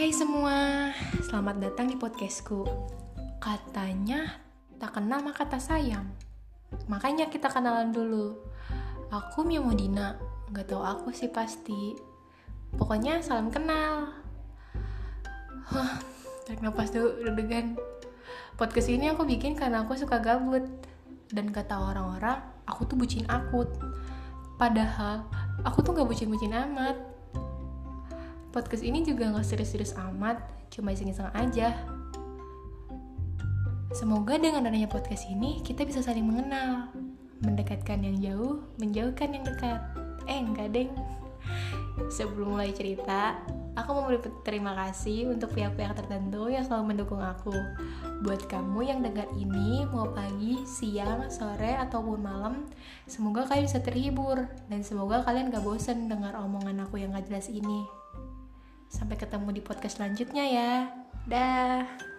Hai semua, selamat datang di podcastku. Katanya tak kenal maka tak sayang. Makanya kita kenalan dulu. Aku Mia Modina, nggak tahu aku sih pasti. Pokoknya salam kenal. Hah, tarik nafas dulu, deg-degan. Podcast ini aku bikin karena aku suka gabut. Dan kata orang-orang, aku tuh bucin akut. Padahal, aku tuh gak bucin-bucin amat. Podcast ini juga gak serius-serius amat, cuma iseng-iseng aja. Semoga dengan adanya podcast ini, kita bisa saling mengenal. Mendekatkan yang jauh, menjauhkan yang dekat. Eh, enggak deng. Sebelum mulai cerita, aku mau berterima kasih untuk pihak-pihak tertentu yang selalu mendukung aku. Buat kamu yang dengar ini, mau pagi, siang, sore, ataupun malam, semoga kalian bisa terhibur dan semoga kalian gak bosen dengar omongan aku yang gak jelas ini. Sampai ketemu di podcast selanjutnya ya. Dah.